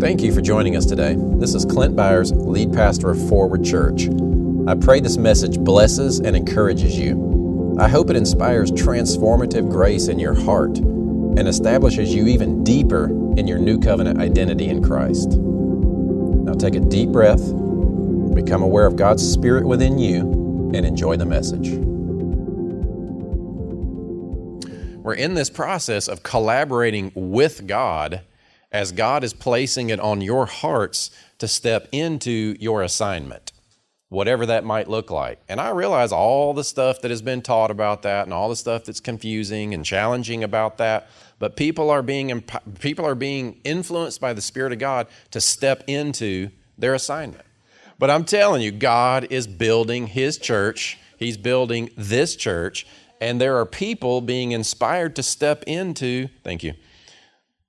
Thank you for joining us today. This is Clint Byars, lead pastor of Forward Church. I pray this message blesses and encourages you. I hope it inspires transformative grace in your heart and establishes you even deeper in your new covenant identity in Christ. Now take a deep breath, become aware of God's Spirit within you, and enjoy the message. We're in this process of collaborating with God as God is placing it on your hearts to step into your assignment, whatever that might look like. And I realize all the stuff that has been taught about that and all the stuff that's confusing and challenging about that, but people are being people are being influenced by the spirit of God to step into their assignment. But I'm telling you, God is building his church. He's building this church, and there are people being inspired to step into, thank you,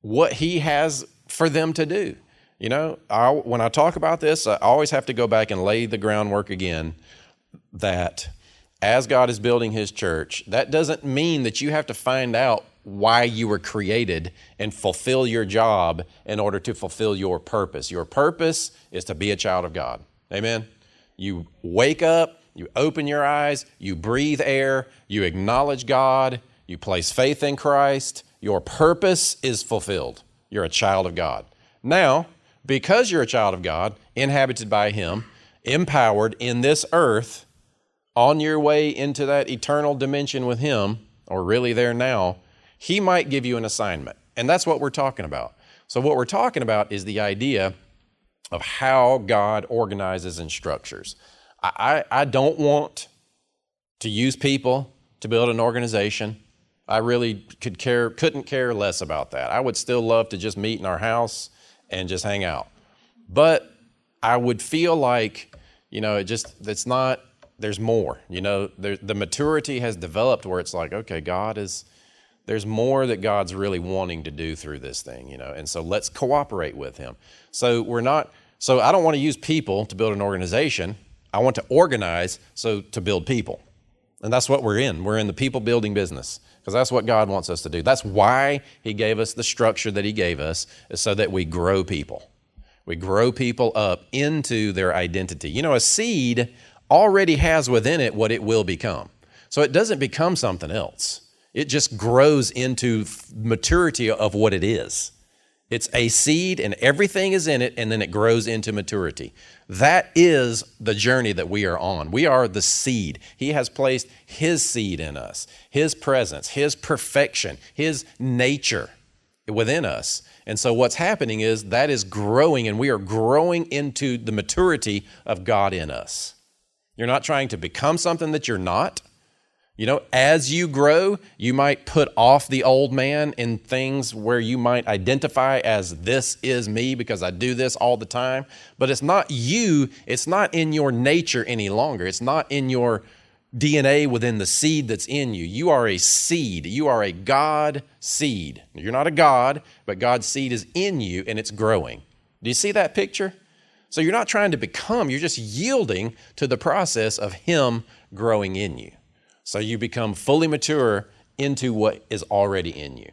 what he has for them to do. You know, I, when I talk about this, I always have to go back and lay the groundwork again that as God is building his church, that doesn't mean that you have to find out why you were created and fulfill your job in order to fulfill your purpose. Your purpose is to be a child of God. Amen. You wake up, you open your eyes, you breathe air, you acknowledge God, you place faith in Christ, your purpose is fulfilled. You're a child of God. Now, because you're a child of God, inhabited by Him, empowered in this earth, on your way into that eternal dimension with Him, or really there now, He might give you an assignment. And that's what we're talking about. So, what we're talking about is the idea of how God organizes and structures. I, I, I don't want to use people to build an organization. I really could care, couldn't care less about that. I would still love to just meet in our house and just hang out. But I would feel like, you know, it just, it's not, there's more. You know, there, the maturity has developed where it's like, okay, God is, there's more that God's really wanting to do through this thing, you know, and so let's cooperate with Him. So we're not, so I don't want to use people to build an organization. I want to organize so to build people. And that's what we're in. We're in the people building business because that's what God wants us to do. That's why He gave us the structure that He gave us, is so that we grow people. We grow people up into their identity. You know, a seed already has within it what it will become. So it doesn't become something else, it just grows into maturity of what it is. It's a seed and everything is in it, and then it grows into maturity. That is the journey that we are on. We are the seed. He has placed His seed in us, His presence, His perfection, His nature within us. And so what's happening is that is growing, and we are growing into the maturity of God in us. You're not trying to become something that you're not. You know, as you grow, you might put off the old man in things where you might identify as this is me because I do this all the time. But it's not you, it's not in your nature any longer. It's not in your DNA within the seed that's in you. You are a seed. You are a God seed. You're not a God, but God's seed is in you and it's growing. Do you see that picture? So you're not trying to become, you're just yielding to the process of Him growing in you. So you become fully mature into what is already in you.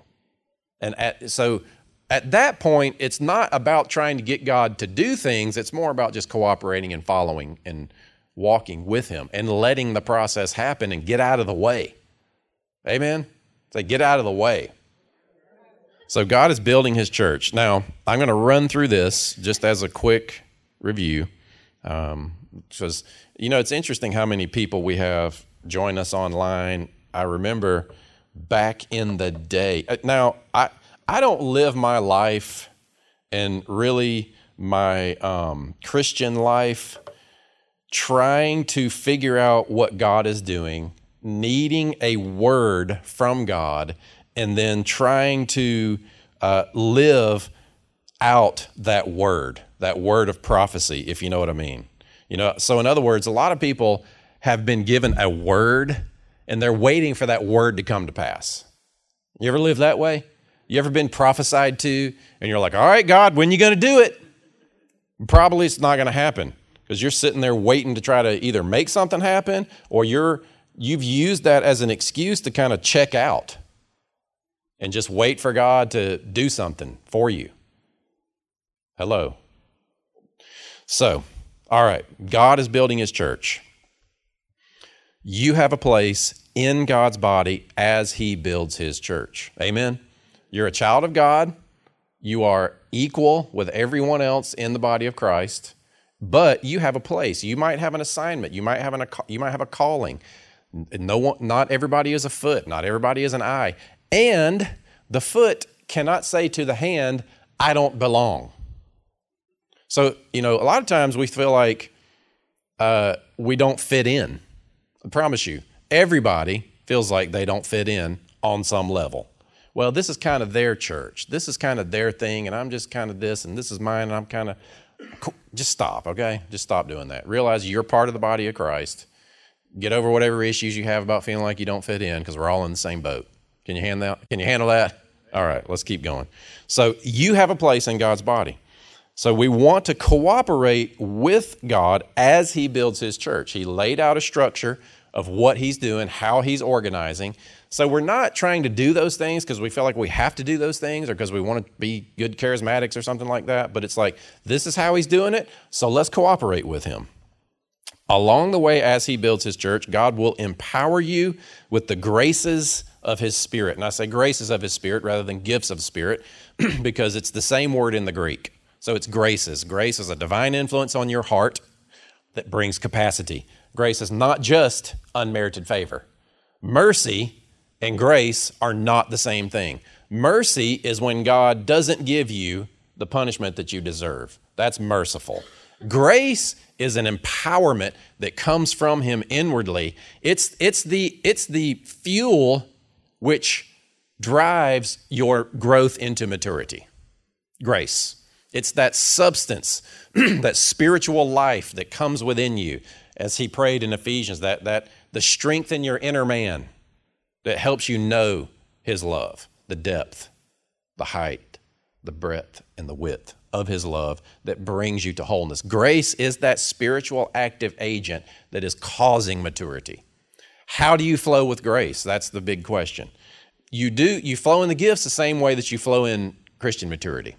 And at, so at that point, it's not about trying to get God to do things, it's more about just cooperating and following and walking with Him and letting the process happen and get out of the way. Amen? Say, get out of the way. So God is building His church. Now, I'm going to run through this just as a quick review. Um, because, you know, it's interesting how many people we have join us online. I remember back in the day. Uh, now, I I don't live my life and really my um, Christian life trying to figure out what God is doing, needing a word from God, and then trying to uh, live out that word, that word of prophecy, if you know what I mean. You know, so in other words, a lot of people have been given a word and they're waiting for that word to come to pass. You ever live that way? You ever been prophesied to and you're like, all right, God, when you going to do it? Probably it's not going to happen because you're sitting there waiting to try to either make something happen or you're you've used that as an excuse to kind of check out and just wait for God to do something for you. Hello. So, all right, God is building his church. You have a place in God's body as he builds his church. Amen. You're a child of God. You are equal with everyone else in the body of Christ, but you have a place. You might have an assignment. You might have an you might have a calling. No one, not everybody is a foot. Not everybody is an eye. And the foot cannot say to the hand, "I don't belong." So you know, a lot of times we feel like uh, we don't fit in. I promise you, everybody feels like they don't fit in on some level well, this is kind of their church. This is kind of their thing, and I'm just kind of this, and this is mine, and I'm kind of. Just stop, okay? Just stop doing that. Realize you're part of the body of Christ. Get over whatever issues you have about feeling like you don't fit in, because we're all in the same boat. Can you handle that? Can you handle that? All right, let's keep going. So you have a place in God's body. So we want to cooperate with God as He builds His church. He laid out a structure of what He's doing, how He's organizing. So we're not trying to do those things because we feel like we have to do those things or because we want to be good charismatics or something like that. But it's like, this is how he's doing it. So let's cooperate with him. Along the way, as he builds his church, God will empower you with the graces of his spirit. And I say graces of his spirit rather than gifts of spirit because it's the same word in the Greek. So it's graces. Grace is a divine influence on your heart that brings capacity. Grace is not just unmerited favor. Mercy and grace are not the same thing. Mercy is when God doesn't give you the punishment that you deserve. That's merciful. Grace is an empowerment that comes from him inwardly. It's, it's, the, it's the fuel which drives your growth into maturity. Grace. It's that substance, that spiritual life that comes within you, as he prayed in Ephesians, that, that the strength in your inner man that helps you know His love, the depth, the height, the breadth, and the width of His love that brings you to wholeness. Grace is that spiritual active agent that is causing maturity. How do you flow with grace? That's the big question. You do you flow in the gifts the same way that you flow in Christian maturity.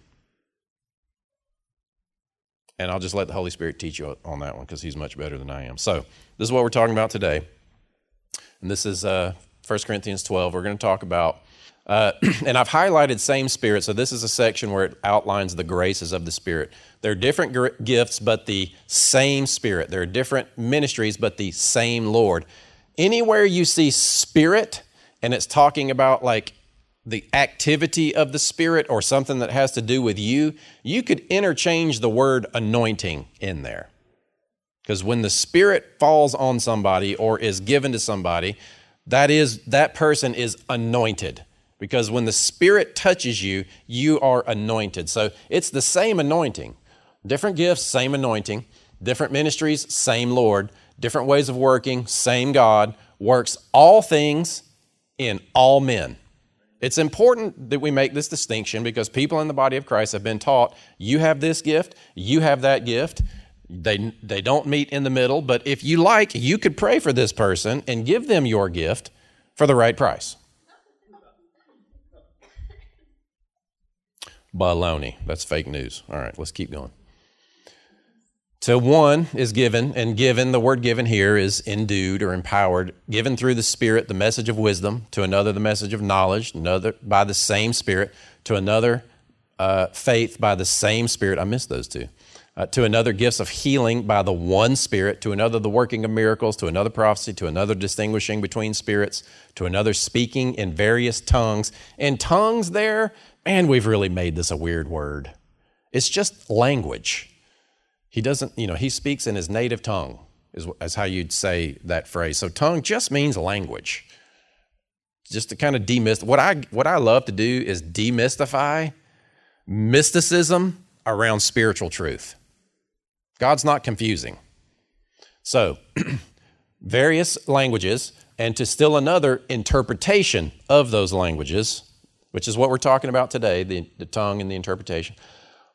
And I'll just let the Holy Spirit teach you on that one because he's much better than I am. So, this is what we're talking about today. And this is uh, 1 Corinthians 12. We're going to talk about, uh, and I've highlighted same spirit. So this is a section where it outlines the graces of the Spirit. There are different gr- gifts, but the same Spirit. There are different ministries, but the same Lord. Anywhere you see Spirit, and it's talking about like the activity of the Spirit or something that has to do with you, you could interchange the word anointing in there. Because when the Spirit falls on somebody or is given to somebody, that is that person is anointed. Because when the spirit touches you you are anointed. So it's the same anointing. Different gifts same anointing. Different ministries same lord. Different ways of working same god. Works all things in all men it's important that we make this distinction because people in the body of christ have been taught you have this gift you have that gift they, they don't meet in the middle, but if you like, you could pray for this person and give them your gift for the right price. Baloney. That's fake news. All right, let's keep going. To one is given, and given, the word given here is endued or empowered, given through the Spirit the message of wisdom, to another the message of knowledge, another by the same Spirit, to another uh, faith by the same Spirit. I missed those two uh, to another gifts of healing by the one Spirit, to another the working of miracles, to another prophecy, to another distinguishing between spirits, to another speaking in various tongues. And tongues there, man, we've really made this a weird word. It's just language. He doesn't, you know, he speaks in his native tongue, is, is how you'd say that phrase. So tongue just means language. Just to kind of demystify. What I, what I love to do is demystify mysticism around spiritual truth. God's not confusing. So, various languages, and to still another interpretation of those languages, which is what we're talking about today the, the tongue and the interpretation.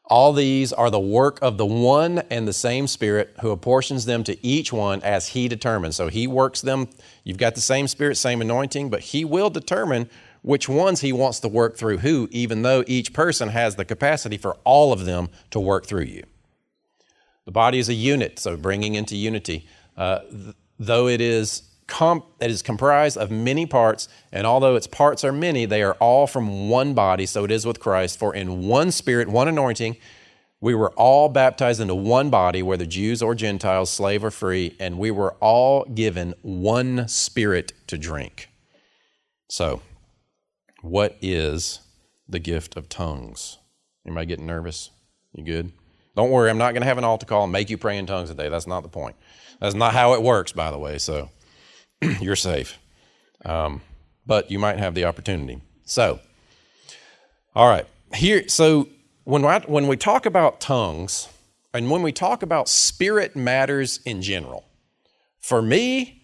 All these are the work of the one and the same Spirit who apportions them to each one as He determines. So He works them. You've got the same Spirit, same anointing, but He will determine which ones he wants to work through who, even though each person has the capacity for all of them to work through you. The body is a unit, so bringing into unity. Uh, th- though it is comp- it is comprised of many parts, and although its parts are many, they are all from one body. So it is with Christ. For in one Spirit, one anointing, we were all baptized into one body, whether Jews or Gentiles, slave or free, and we were all given one Spirit to drink. So, what is the gift of tongues? Anybody getting nervous? You good? Don't worry, I'm not going to have an altar call and make you pray in tongues today. That's not the point. That's not how it works, by the way. So you're safe. Um, but you might have the opportunity. So, all right. Here, so when, I, when we talk about tongues and when we talk about spirit matters in general, for me,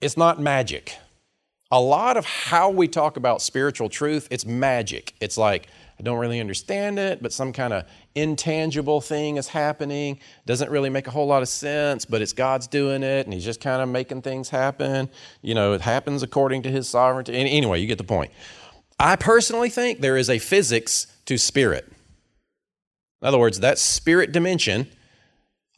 it's not magic. A lot of how we talk about spiritual truth, it's magic. It's like, I don't really understand it, but some kind of intangible thing is happening. Doesn't really make a whole lot of sense, but it's God's doing it, and He's just kind of making things happen. You know, it happens according to His sovereignty. Anyway, you get the point. I personally think there is a physics to spirit. In other words, that spirit dimension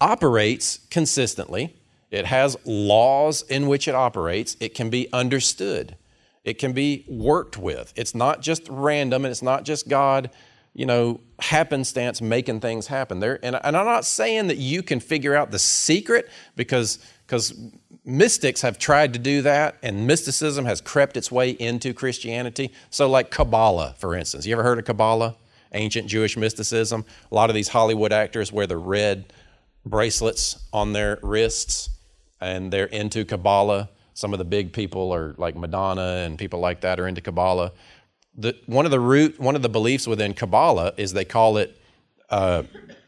operates consistently. It has laws in which it operates. It can be understood. It can be worked with. It's not just random and it's not just God, you know, happenstance making things happen. There and, and I'm not saying that you can figure out the secret because because mystics have tried to do that and mysticism has crept its way into Christianity. So like Kabbalah, for instance. You ever heard of Kabbalah? Ancient Jewish mysticism. A lot of these Hollywood actors wear the red bracelets on their wrists and they're into Kabbalah some of the big people are like Madonna and people like that are into Kabbalah. The, one of the root, one of the beliefs within Kabbalah is they call it, uh,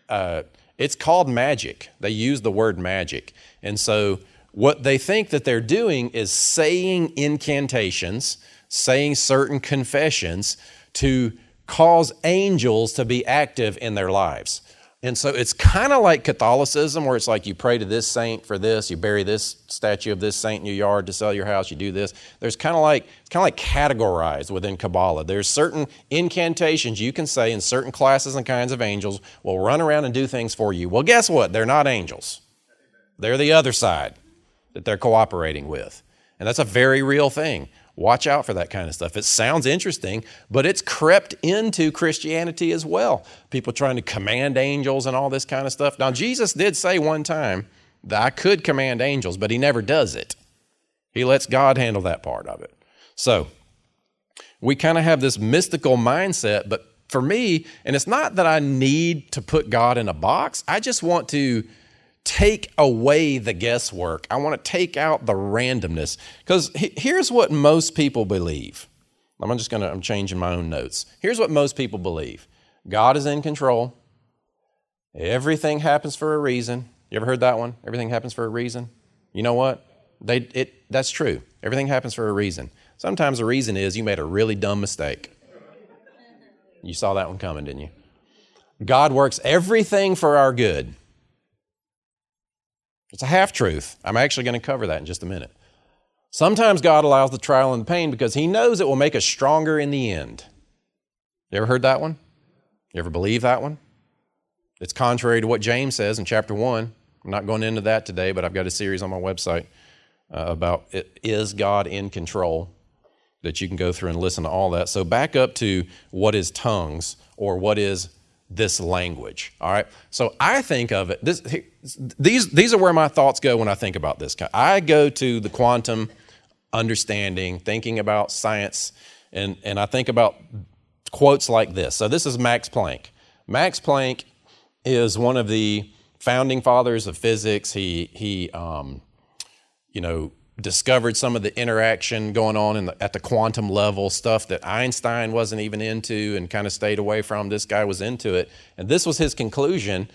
uh, it's called magic. They use the word magic, and so what they think that they're doing is saying incantations, saying certain confessions to cause angels to be active in their lives. And so it's kind of like Catholicism, where it's like you pray to this saint for this, you bury this statue of this saint in your yard to sell your house, you do this. There's kind of like it's kind of like categorized within Kabbalah. There's certain incantations you can say, and certain classes and kinds of angels will run around and do things for you. Well, guess what? They're not angels. They're the other side that they're cooperating with. And that's a very real thing. Watch out for that kind of stuff. It sounds interesting, but it's crept into Christianity as well. People trying to command angels and all this kind of stuff. Now, Jesus did say one time that I could command angels, but he never does it. He lets God handle that part of it. So, we kind of have this mystical mindset, but for me, and it's not that I need to put God in a box, I just want to take away the guesswork. I want to take out the randomness. Because here's what most people believe. I'm just going to, I'm changing my own notes. Here's what most people believe God is in control. Everything happens for a reason. You ever heard that one? Everything happens for a reason. You know what? They, it, that's true. Everything happens for a reason. Sometimes the reason is you made a really dumb mistake. You saw that one coming, didn't you? God works everything for our good. It's a half truth. I'm actually going to cover that in just a minute. Sometimes God allows the trial and the pain because He knows it will make us stronger in the end. You ever heard that one? You ever believe that one? It's contrary to what James says in chapter 1. I'm not going into that today, but I've got a series on my website uh, about it, is God in control that you can go through and listen to all that. So back up to what is tongues or what is this language. All right. So I think of it. This, these these are where my thoughts go when I think about this. I go to the quantum understanding, thinking about science, and and I think about quotes like this. So this is Max Planck. Max Planck is one of the founding fathers of physics. He he um, you know discovered some of the interaction going on the, at the quantum level, stuff that Einstein wasn't even into and kind of stayed away from. This guy was into it. And this was his conclusion.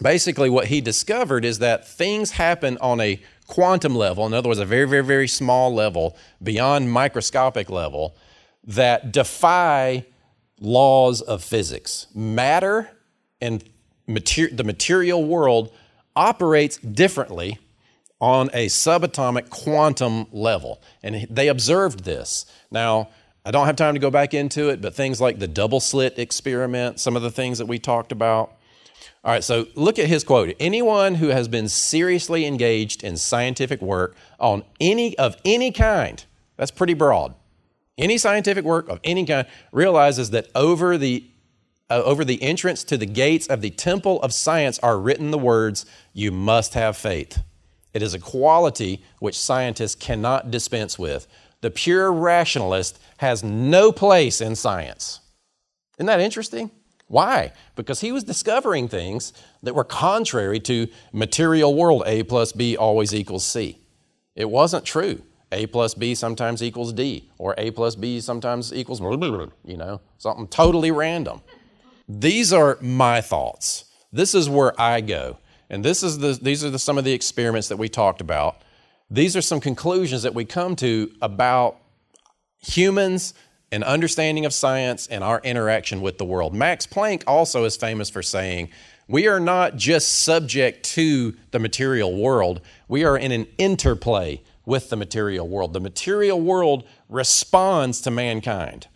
Basically, what he discovered is that things happen on a quantum level, in other words, a very, very, very small level, beyond microscopic level, that defy laws of physics. Matter and mater- the material world operates differently on a subatomic quantum level. And they observed this. Now, I don't have time to go back into it, but things like the double slit experiment, some of the things that we talked about. All right, so look at his quote. Anyone who has been seriously engaged in scientific work on any of any kind, that's pretty broad. Any scientific work of any kind realizes that over the uh, over the entrance to the gates of the temple of science are written the words, You must have faith. It is a quality which scientists cannot dispense with. The pure rationalist has no place in science. Isn't that interesting? Why? Because he was discovering things that were contrary to material world A plus B always equals C. It wasn't true. A plus B sometimes equals D, or A plus B sometimes equals, you know, something totally random. These are my thoughts. This is where I go. And this is the, these are the, some of the experiments that we talked about. These are some conclusions that we come to about humans and understanding of science and our interaction with the world. Max Planck also is famous for saying, we are not just subject to the material world, we are in an interplay with the material world. The material world responds to mankind.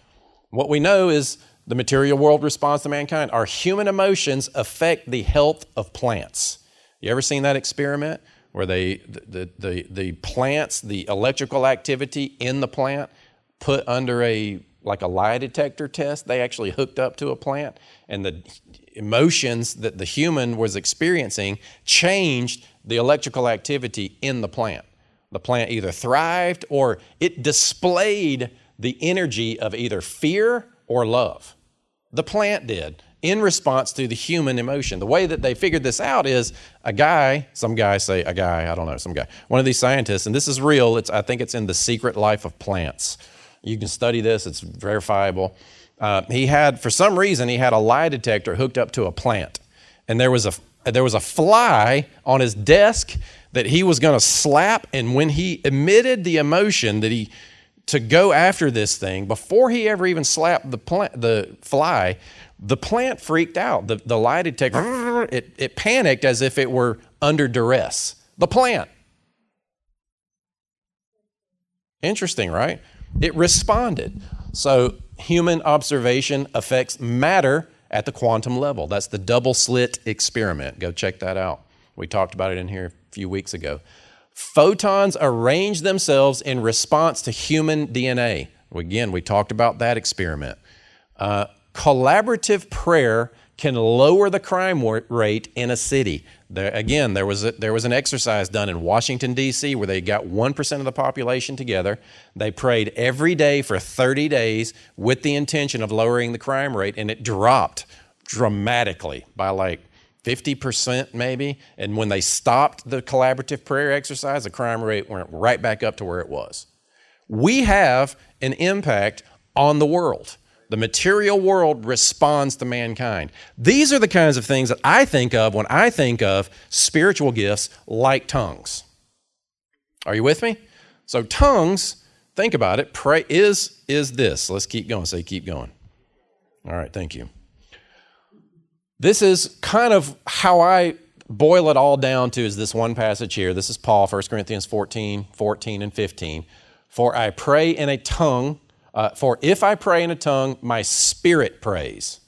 What we know is the material world responds to mankind. Our human emotions affect the health of plants. You ever seen that experiment where they the, the, the plants, the electrical activity in the plant put under a like a lie detector test, they actually hooked up to a plant and the emotions that the human was experiencing changed the electrical activity in the plant. The plant either thrived or it displayed the energy of either fear or love. The plant did in response to the human emotion. The way that they figured this out is a guy, some guy say a guy, I don't know, some guy, one of these scientists, and this is real, it's, I think it's in The Secret Life of Plants. You can study this, it's verifiable. Uh, he had, for some reason, he had a lie detector hooked up to a plant. And there was a, there was a fly on his desk that he was going to slap. And when he emitted the emotion that he, to go after this thing, before he ever even slapped the, plant, the fly, the plant freaked out. The, the lie detector, it, it panicked as if it were under duress. The plant. Interesting, right? It responded. So, human observation affects matter at the quantum level. That's the double slit experiment. Go check that out. We talked about it in here a few weeks ago. Photons arrange themselves in response to human DNA. Again, we talked about that experiment. Uh, collaborative prayer can lower the crime rate in a city. There, again, there was, a, there was an exercise done in Washington, D.C., where they got 1% of the population together. They prayed every day for 30 days with the intention of lowering the crime rate, and it dropped dramatically by like 50% maybe. And when they stopped the collaborative prayer exercise, the crime rate went right back up to where it was. We have an impact on the world. The material world responds to mankind. These are the kinds of things that I think of when I think of spiritual gifts like tongues. Are you with me? So tongues, think about it, pray is is this. Let's keep going. Say keep going. All right, thank you. This is kind of how I boil it all down to is this one passage here. This is Paul, 1 Corinthians 14, 14 and 15. For I pray in a tongue uh, for if I pray in a tongue, my spirit prays.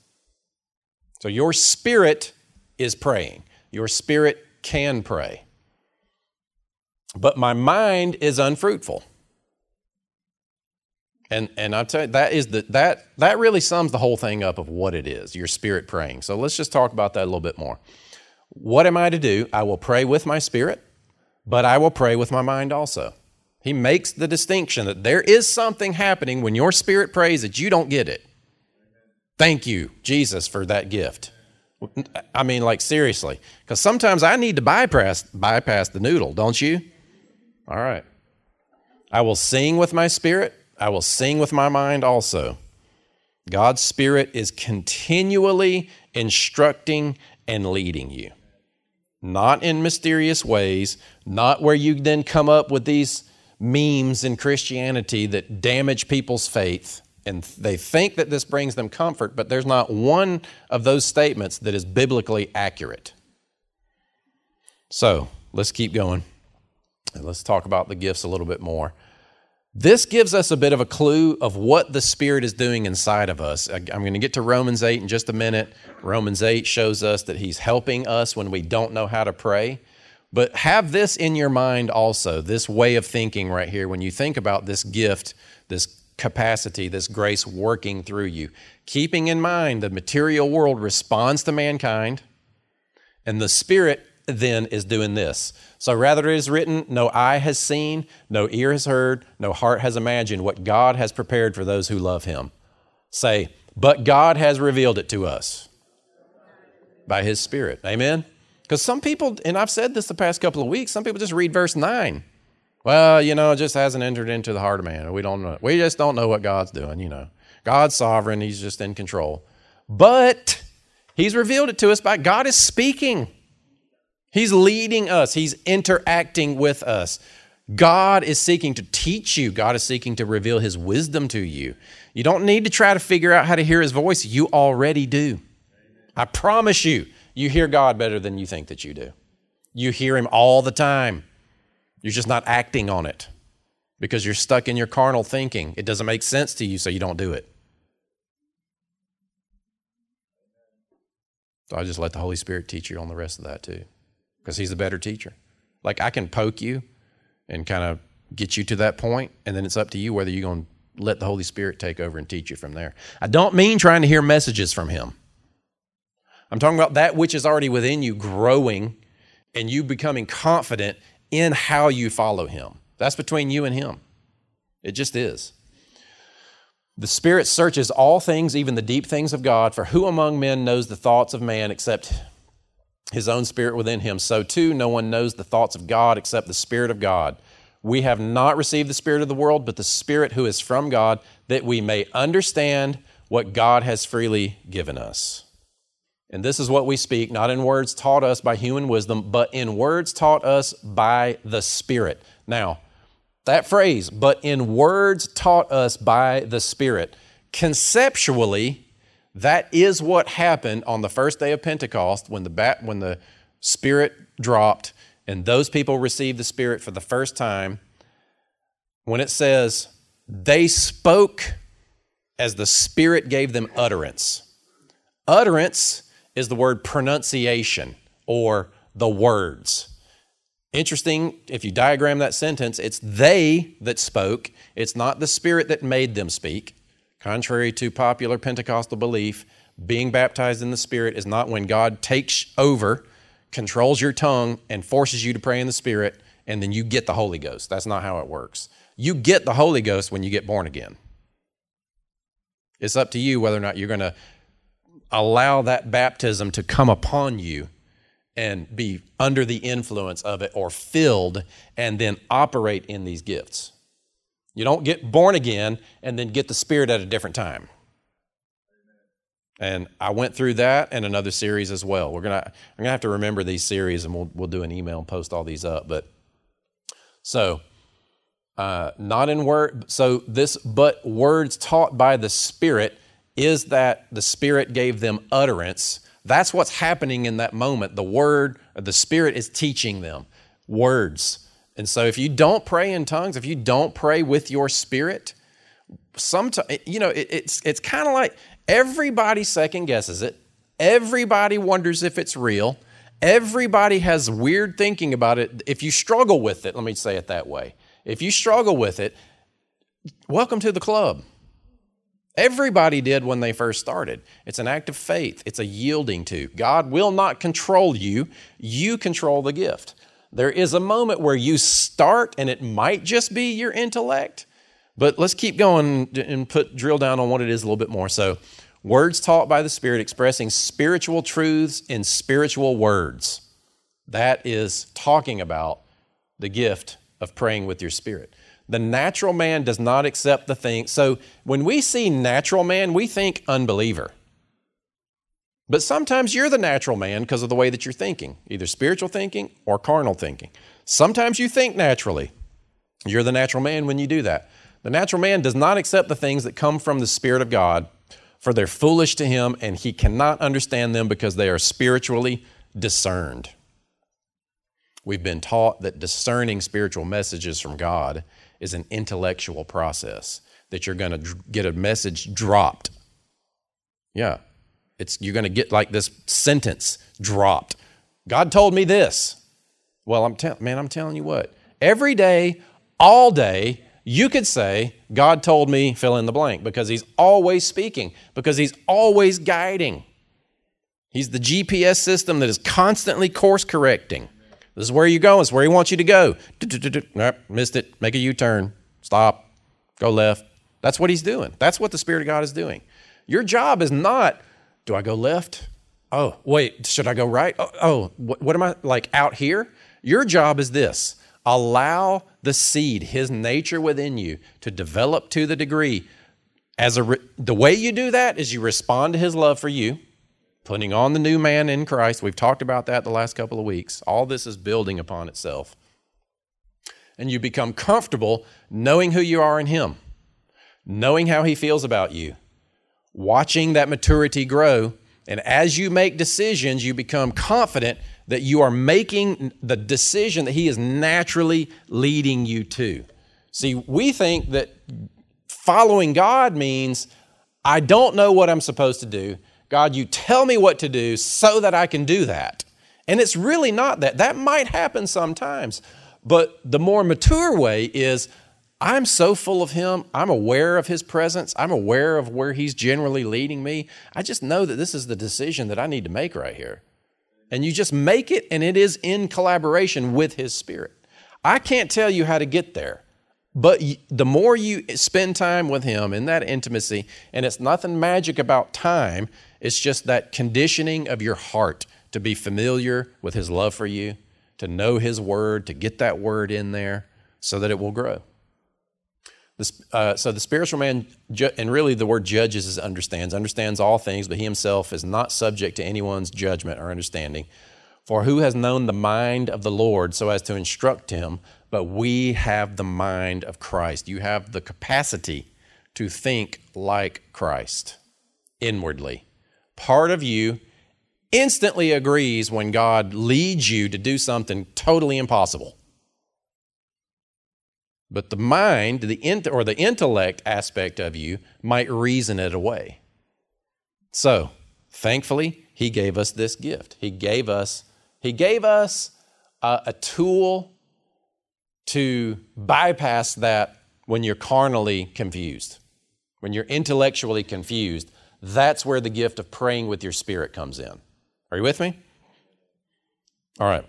So your spirit is praying. Your spirit can pray. But my mind is unfruitful. And and I tell you, that is the that that really sums the whole thing up of what it is, your spirit praying. So let's just talk about that a little bit more. What am I to do? I will pray with my spirit, but I will pray with my mind also. He makes the distinction that there is something happening when your spirit prays that you don't get it. Thank you, Jesus, for that gift. I mean, like seriously, because sometimes I need to bypass bypass the noodle, don't you? All right. I will sing with my spirit. I will sing with my mind also. God's spirit is continually instructing and leading you. Not in mysterious ways, not where you then come up with these memes in Christianity that damage people's faith. And they think that this brings them comfort, but there's not one of those statements that is biblically accurate. So let's keep going. And let's talk about the gifts a little bit more. This gives us a bit of a clue of what the Spirit is doing inside of us. I'm going to get to Romans 8 in just a minute. Romans 8 shows us that He's helping us when we don't know how to pray. But have this in your mind also, this way of thinking right here, when you think about this gift, this capacity, this grace working through you. Keeping in mind the material world responds to mankind, and the Spirit then is doing this. So rather it is written, no eye has seen, no ear has heard, no heart has imagined what God has prepared for those who love him. Say, but God has revealed it to us by his Spirit. Amen? Because some people, and I've said this the past couple of weeks, some people just read verse 9. Well, you know, it just hasn't entered into the heart of man. We don't know. We just don't know what God's doing, you know. God's sovereign, he's just in control. But he's revealed it to us by God is speaking. He's leading us, He's interacting with us. God is seeking to teach you, God is seeking to reveal His wisdom to you. You don't need to try to figure out how to hear His voice, you already do. I promise you, you hear God better than you think that you do. You hear Him all the time. You're just not acting on it because you're stuck in your carnal thinking. It doesn't make sense to you, so you don't do it. So I just let the Holy Spirit teach you on the rest of that too because he's the better teacher. Like I can poke you and kind of get you to that point, and then it's up to you whether you're going to let the Holy Spirit take over and teach you from there. I don't mean trying to hear messages from him. I'm talking about that which is already within you growing and you becoming confident in how you follow him. That's between you and him. It just is. The Spirit searches all things, even the deep things of God, for who among men knows the thoughts of man except his own spirit within him. So too, no one knows the thoughts of God except the Spirit of God. We have not received the Spirit of the world, but the Spirit who is from God, that we may understand what God has freely given us. And this is what we speak, not in words taught us by human wisdom, but in words taught us by the Spirit. Now, that phrase, but in words taught us by the Spirit, conceptually, that is what happened on the first day of Pentecost when the, bat, when the Spirit dropped and those people received the Spirit for the first time. When it says, they spoke as the Spirit gave them utterance. Utterance is the word pronunciation or the words. Interesting, if you diagram that sentence, it's they that spoke, it's not the Spirit that made them speak. Contrary to popular Pentecostal belief, being baptized in the Spirit is not when God takes over, controls your tongue, and forces you to pray in the Spirit, and then you get the Holy Ghost. That's not how it works. You get the Holy Ghost when you get born again. It's up to you whether or not you're going to allow that baptism to come upon you and be under the influence of it or filled and then operate in these gifts. You don't get born again and then get the Spirit at a different time. And I went through that and another series as well. We're gonna I'm gonna have to remember these series and we'll we'll do an email and post all these up. But so uh, not in word so this but words taught by the Spirit is that the Spirit gave them utterance. That's what's happening in that moment. The word, the Spirit is teaching them words. And so if you don't pray in tongues, if you don't pray with your spirit, sometimes you know it, it's it's kind of like everybody second guesses it. Everybody wonders if it's real. Everybody has weird thinking about it. If you struggle with it, let me say it that way. If you struggle with it, welcome to the club. Everybody did when they first started. It's an act of faith, it's a yielding to. God will not control you, you control the gift. There is a moment where you start and it might just be your intellect, but let's keep going and put drill down on what it is a little bit more. So, words taught by the Spirit expressing spiritual truths in spiritual words. That is talking about the gift of praying with your spirit. The natural man does not accept the thing. So when we see natural man, we think unbeliever. But sometimes you're the natural man because of the way that you're thinking, either spiritual thinking or carnal thinking. Sometimes you think naturally. You're the natural man when you do that. The natural man does not accept the things that come from the Spirit of God, for they're foolish to him, and he cannot understand them because they are spiritually discerned. We've been taught that discerning spiritual messages from God is an intellectual process, that you're going to get a message dropped. Yeah. It's you're going to get like this sentence dropped. God told me this. Well, I'm telling man, I'm telling you what. Every day, all day, you could say, God told me, fill in the blank, because He's always speaking, because He's always guiding. He's the GPS system that is constantly course correcting. This is where you're going. This is where He wants you to go. Nope, missed it. Make a U turn. Stop. Go left. That's what He's doing. That's what the Spirit of God is doing. Your job is not, do I go left? Oh, wait, should I go right? Oh, oh what, what am I like out here? Your job is this allow the seed, his nature within you, to develop to the degree. As a re- the way you do that is you respond to his love for you, putting on the new man in Christ. We've talked about that the last couple of weeks. All this is building upon itself. And you become comfortable knowing who you are in him, knowing how he feels about you, watching that maturity grow. And as you make decisions, you become confident that you are making the decision that He is naturally leading you to. See, we think that following God means I don't know what I'm supposed to do. God, you tell me what to do so that I can do that. And it's really not that. That might happen sometimes. But the more mature way is I'm so full of Him. I'm aware of His presence. I'm aware of where He's generally leading me. I just know that this is the decision that I need to make right here and you just make it, and it is in collaboration with His Spirit. I can't tell you how to get there, but the more you spend time with Him in that intimacy, and it's nothing magic about time, it's just that conditioning of your heart to be familiar with His love for you, to know His Word, to get that Word in there so that it will grow. Uh, so the spiritual man, and really the word judges is understands, understands all things, but he himself is not subject to anyone's judgment or understanding. For who has known the mind of the Lord so as to instruct him? But we have the mind of Christ. You have the capacity to think like Christ inwardly. Part of you instantly agrees when God leads you to do something totally impossible. But the mind, the int- or the intellect aspect of you might reason it away. So, thankfully, he gave us this gift. He gave us he gave us a, a tool to bypass that when you're carnally confused. When you're intellectually confused, that's where the gift of praying with your spirit comes in. Are you with me? All right.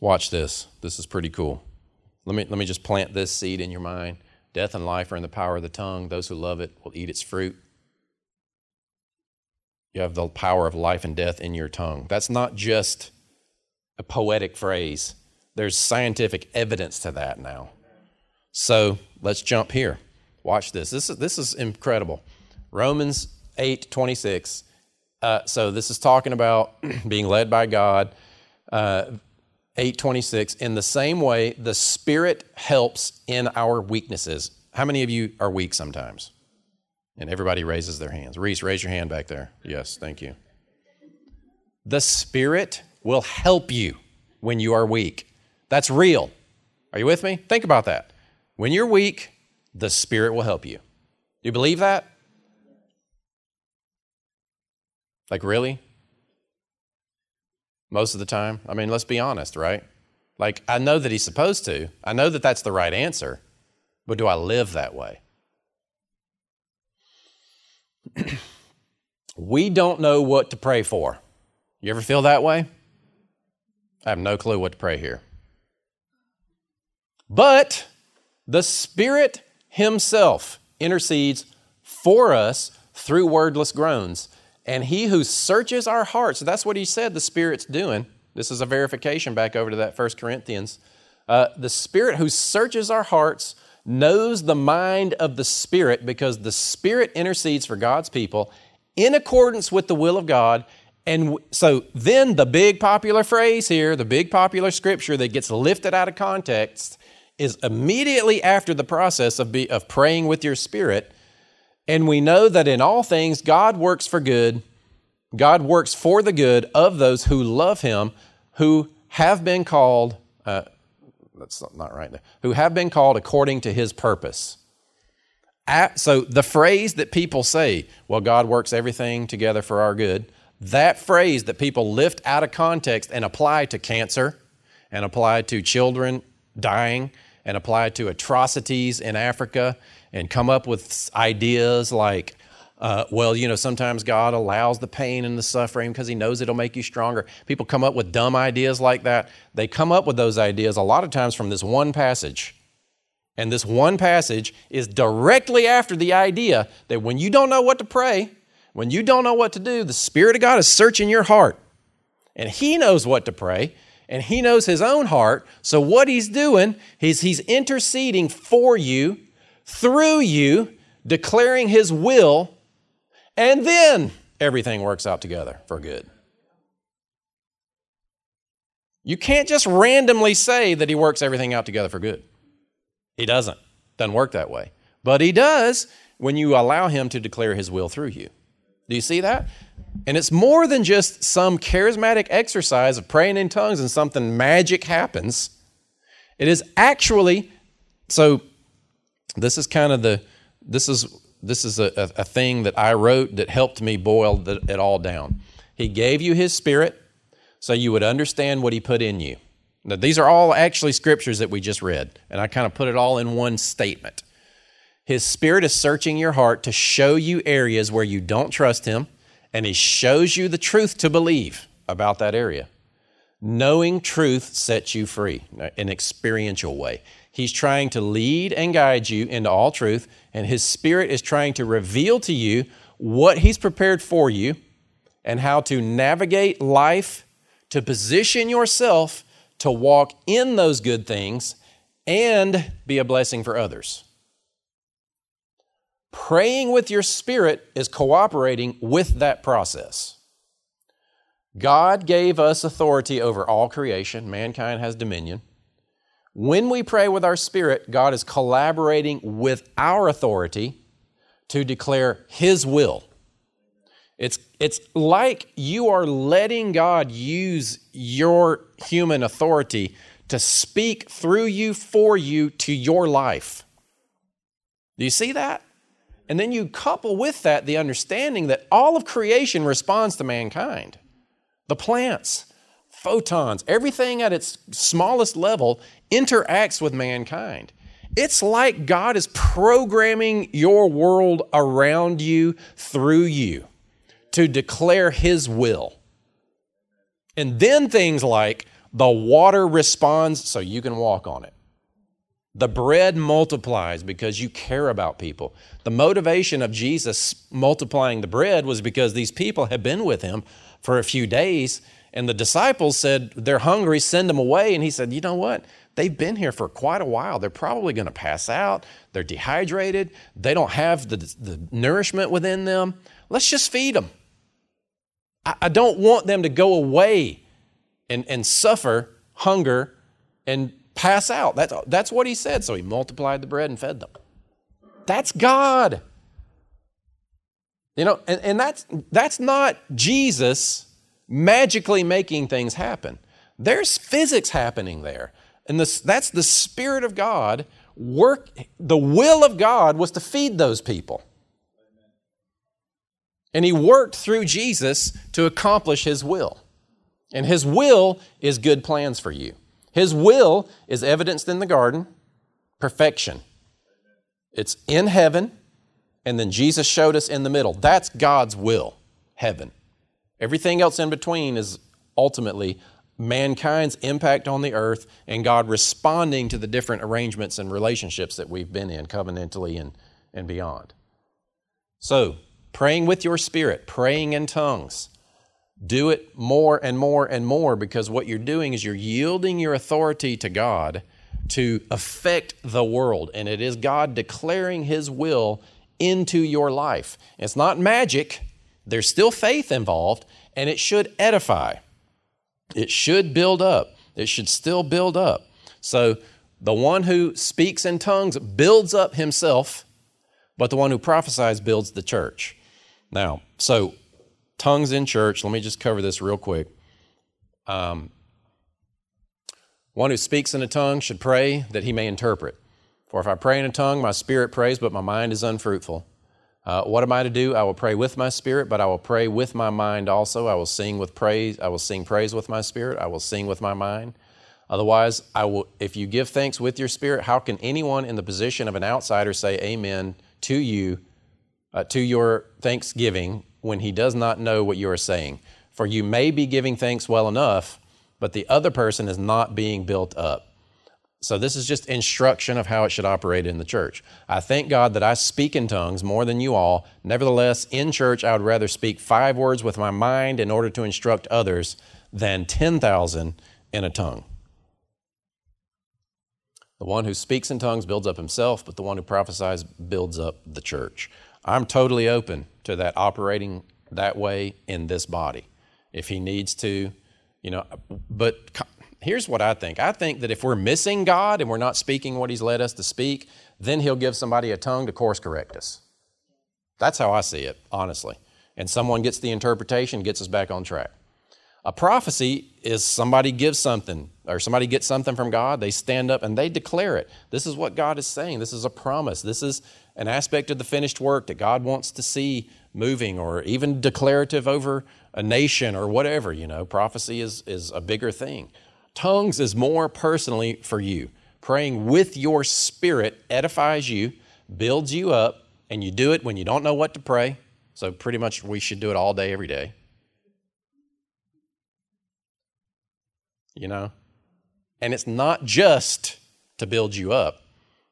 Watch this. This is pretty cool. Let me, let me just plant this seed in your mind. Death and life are in the power of the tongue. Those who love it will eat its fruit. You have the power of life and death in your tongue. That's not just a poetic phrase, there's scientific evidence to that now. So let's jump here. Watch this. This is, this is incredible. Romans 8 26. Uh, so this is talking about being led by God. Uh, 826 in the same way the spirit helps in our weaknesses how many of you are weak sometimes and everybody raises their hands reese raise your hand back there yes thank you the spirit will help you when you are weak that's real are you with me think about that when you're weak the spirit will help you do you believe that like really most of the time. I mean, let's be honest, right? Like, I know that he's supposed to, I know that that's the right answer, but do I live that way? we don't know what to pray for. You ever feel that way? I have no clue what to pray here. But the Spirit Himself intercedes for us through wordless groans. And he who searches our hearts, that's what he said the Spirit's doing. This is a verification back over to that First Corinthians. Uh, the Spirit who searches our hearts knows the mind of the Spirit because the Spirit intercedes for God's people in accordance with the will of God. And so then the big popular phrase here, the big popular scripture that gets lifted out of context, is immediately after the process of, be, of praying with your spirit and we know that in all things, God works for good. God works for the good of those who love Him, who have been called, uh, that's not right there, who have been called according to his purpose. At, so the phrase that people say, well, God works everything together for our good, that phrase that people lift out of context and apply to cancer, and apply to children dying, and apply it to atrocities in Africa, and come up with ideas like, uh, well, you know, sometimes God allows the pain and the suffering because He knows it'll make you stronger. People come up with dumb ideas like that. They come up with those ideas a lot of times from this one passage. And this one passage is directly after the idea that when you don't know what to pray, when you don't know what to do, the Spirit of God is searching your heart. And He knows what to pray, and He knows His own heart. So, what He's doing is He's interceding for you, through you, declaring His will and then everything works out together for good. You can't just randomly say that he works everything out together for good. He doesn't. Doesn't work that way. But he does when you allow him to declare his will through you. Do you see that? And it's more than just some charismatic exercise of praying in tongues and something magic happens. It is actually, so this is kind of the, this is this is a, a, thing that I wrote that helped me boil it all down. He gave you His Spirit so you would understand what He put in you. Now, these are all actually scriptures that we just read, and I kind of put it all in one statement. His Spirit is searching your heart to show you areas where you don't trust Him, and He shows you the truth to believe about that area. Knowing truth sets you free in an experiential way. He's trying to lead and guide you into all truth, and His Spirit is trying to reveal to you what He's prepared for you and how to navigate life to position yourself to walk in those good things and be a blessing for others. Praying with your spirit is cooperating with that process. God gave us authority over all creation, mankind has dominion. When we pray with our spirit, God is collaborating with our authority to declare His will. It's, it's like you are letting God use your human authority to speak through you, for you, to your life. Do you see that? And then you couple with that the understanding that all of creation responds to mankind. The plants, photons, everything at its smallest level interacts with mankind. It's like God is programming your world around you through you to declare His will. And then things like the water responds so you can walk on it. The bread multiplies because you care about people. The motivation of Jesus multiplying the bread was because these people had been with him for a few days and the disciples said, They're hungry, send them away. And he said, You know what? They've been here for quite a while. They're probably going to pass out. They're dehydrated. They don't have the, the nourishment within them. Let's just feed them. I, I don't want them to go away and, and suffer hunger and pass out. That's, that's what he said. So he multiplied the bread and fed them. That's God. You know, and, and that's, that's not Jesus magically making things happen. There's physics happening there. And this, that's the Spirit of God. Work, the will of God was to feed those people. And He worked through Jesus to accomplish His will. And His will is good plans for you. His will is evidenced in the garden, perfection. It's in heaven, and then Jesus showed us in the middle. That's God's will, heaven. Everything else in between is ultimately mankind's impact on the earth and God responding to the different arrangements and relationships that we've been in covenantally and, and beyond. So, praying with your spirit, praying in tongues, do it more and more and more because what you're doing is you're yielding your authority to God to affect the world. And it is God declaring His will into your life. It's not magic, there's still faith involved, and it should edify. It should build up. It should still build up. So the one who speaks in tongues builds up himself, but the one who prophesies builds the church. Now, so tongues in church, let me just cover this real quick. Um, One who speaks in a tongue should pray that he may interpret. For if I pray in a tongue, my spirit prays, but my mind is unfruitful. Uh, what am I to do? I will pray with my spirit, but I will pray with my mind also. I will sing with praise. I will sing praise with my spirit. I will sing with my mind. Otherwise, I will. If you give thanks with your spirit, how can anyone in the position of an outsider say Amen to you, uh, to your thanksgiving, when he does not know what you are saying? For you may be giving thanks well enough, but the other person is not being built up. So, this is just instruction of how it should operate in the church. I thank God that I speak in tongues more than you all. Nevertheless, in church, I would rather speak five words with my mind in order to instruct others than 10,000 in a tongue. The one who speaks in tongues builds up himself, but the one who prophesies builds up the church. I'm totally open to that operating that way in this body. If he needs to, you know, but here's what I think. I think that if we're missing God and we're not speaking what He's led us to speak, then He'll give somebody a tongue to course correct us. That's how I see it, honestly. And someone gets the interpretation, gets us back on track. A prophecy is somebody gives something or somebody gets something from God, they stand up and they declare it. This is what God is saying. This is a promise. This is an aspect of the finished work that God wants to see moving or even declarative over a nation or whatever, you know. Prophecy is, is a bigger thing. Tongues is more personally for you. Praying with your spirit edifies you, builds you up, and you do it when you don't know what to pray. So, pretty much, we should do it all day, every day. You know? And it's not just to build you up,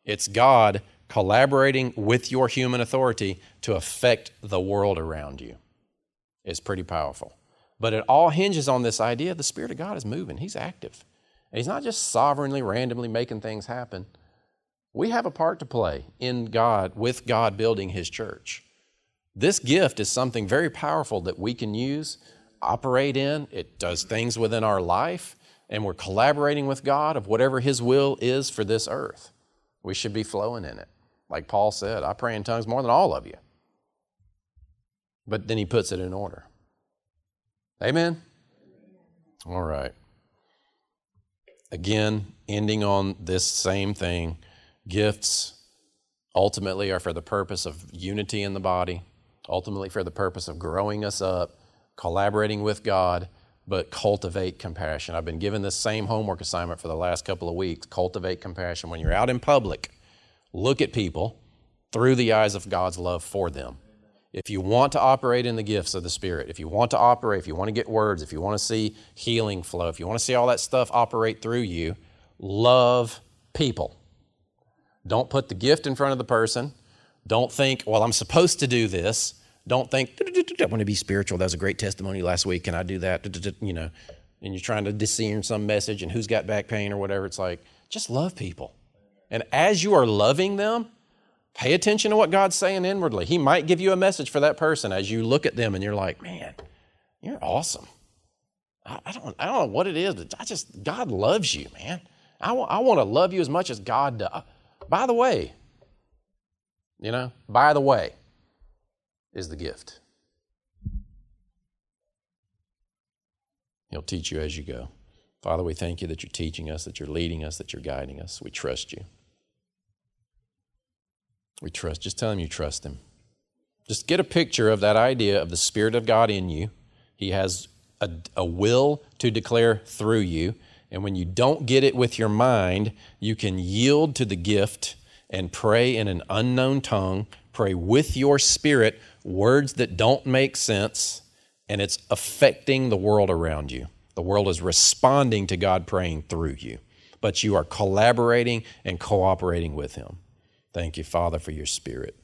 it's God collaborating with your human authority to affect the world around you. is pretty powerful. But it all hinges on this idea the Spirit of God is moving, He's active. And He's not just sovereignly, randomly making things happen. We have a part to play in God, with God building His church. This gift is something very powerful that we can use, operate in. It does things within our life, and we're collaborating with God of whatever His will is for this earth. We should be flowing in it. Like Paul said, I pray in tongues more than all of you. But then he puts it in order. Amen? All right. Again, ending on this same thing gifts ultimately are for the purpose of unity in the body, ultimately for the purpose of growing us up, collaborating with God, but cultivate compassion. I've been given this same homework assignment for the last couple of weeks cultivate compassion. When you're out in public, look at people through the eyes of God's love for them. If you want to operate in the gifts of the Spirit, if you want to operate, if you want to get words, if you want to see healing flow, if you want to see all that stuff operate through you, love people. Don't put the gift in front of the person. Don't think, well, I'm supposed to do this. Don't think, I want to be spiritual. That was a great testimony last week. Can I do that? You know, and you're trying to discern some message and who's got back pain or whatever. It's like, just love people. And as you are loving them, Pay attention to what God's saying inwardly. He might give you a message for that person as you look at them and you're like, man, you're awesome. I, I don't, I don't know what it is, but I just, God loves you, man. I, w- I want to love you as much as God does. By the way, you know, by the way is the gift. He'll teach you as you go. Father, we thank you that you're teaching us, that you're leading us, that you're guiding us. We trust you. We trust. Just tell him you trust him. Just get a picture of that idea of the Spirit of God in you. He has a, a, will to declare through you. And when you don't get it with your mind, you can yield to the gift and pray in an unknown tongue, pray with your spirit words that don't make sense, and it's affecting the world around you. The world is responding to God praying through you, but you are collaborating and cooperating with Him. Thank you, Father, for your spirit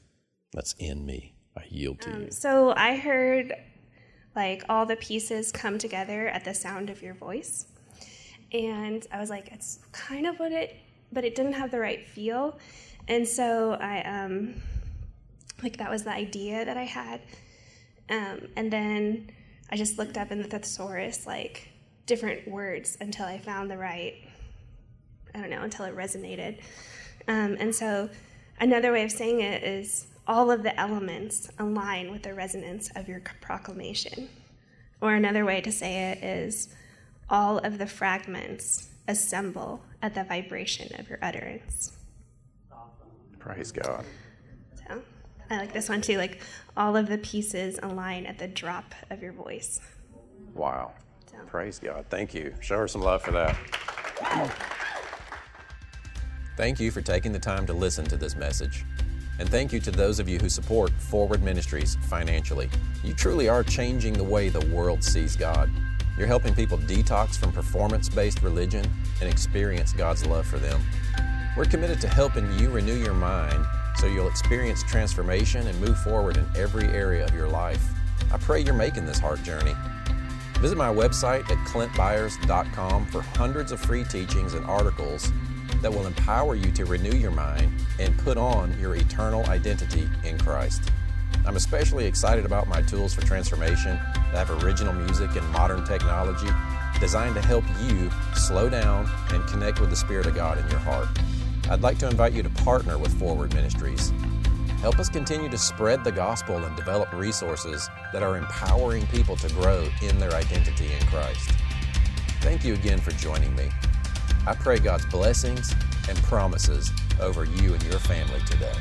that's in me. I yield to um, you. So I heard like all the pieces come together at the sound of your voice. And I was like, it's kind of what it, but it didn't have the right feel. And so I, um, like, that was the idea that I had. Um, and then I just looked up in the thesaurus, like, different words until I found the right, I don't know, until it resonated. Um, and so Another way of saying it is all of the elements align with the resonance of your proclamation. Or another way to say it is all of the fragments assemble at the vibration of your utterance. Praise God. So I like this one too. Like all of the pieces align at the drop of your voice. Wow. So. Praise God. Thank you. Show her some love for that. Thank you for taking the time to listen to this message. And thank you to those of you who support Forward Ministries financially. You truly are changing the way the world sees God. You're helping people detox from performance based religion and experience God's love for them. We're committed to helping you renew your mind so you'll experience transformation and move forward in every area of your life. I pray you're making this heart journey. Visit my website at clintbyars.com for hundreds of free teachings and articles that will empower you to renew your mind and put on your eternal identity in Christ. I'm especially excited about my tools for transformation that have original music and modern technology designed to help you slow down and connect with the Spirit of God in your heart. I'd like to invite you to partner with Forward Ministries. Help us continue to spread the gospel and develop resources that are empowering people to grow in their identity in Christ. Thank you again for joining me. I pray God's blessings and promises over you and your family today.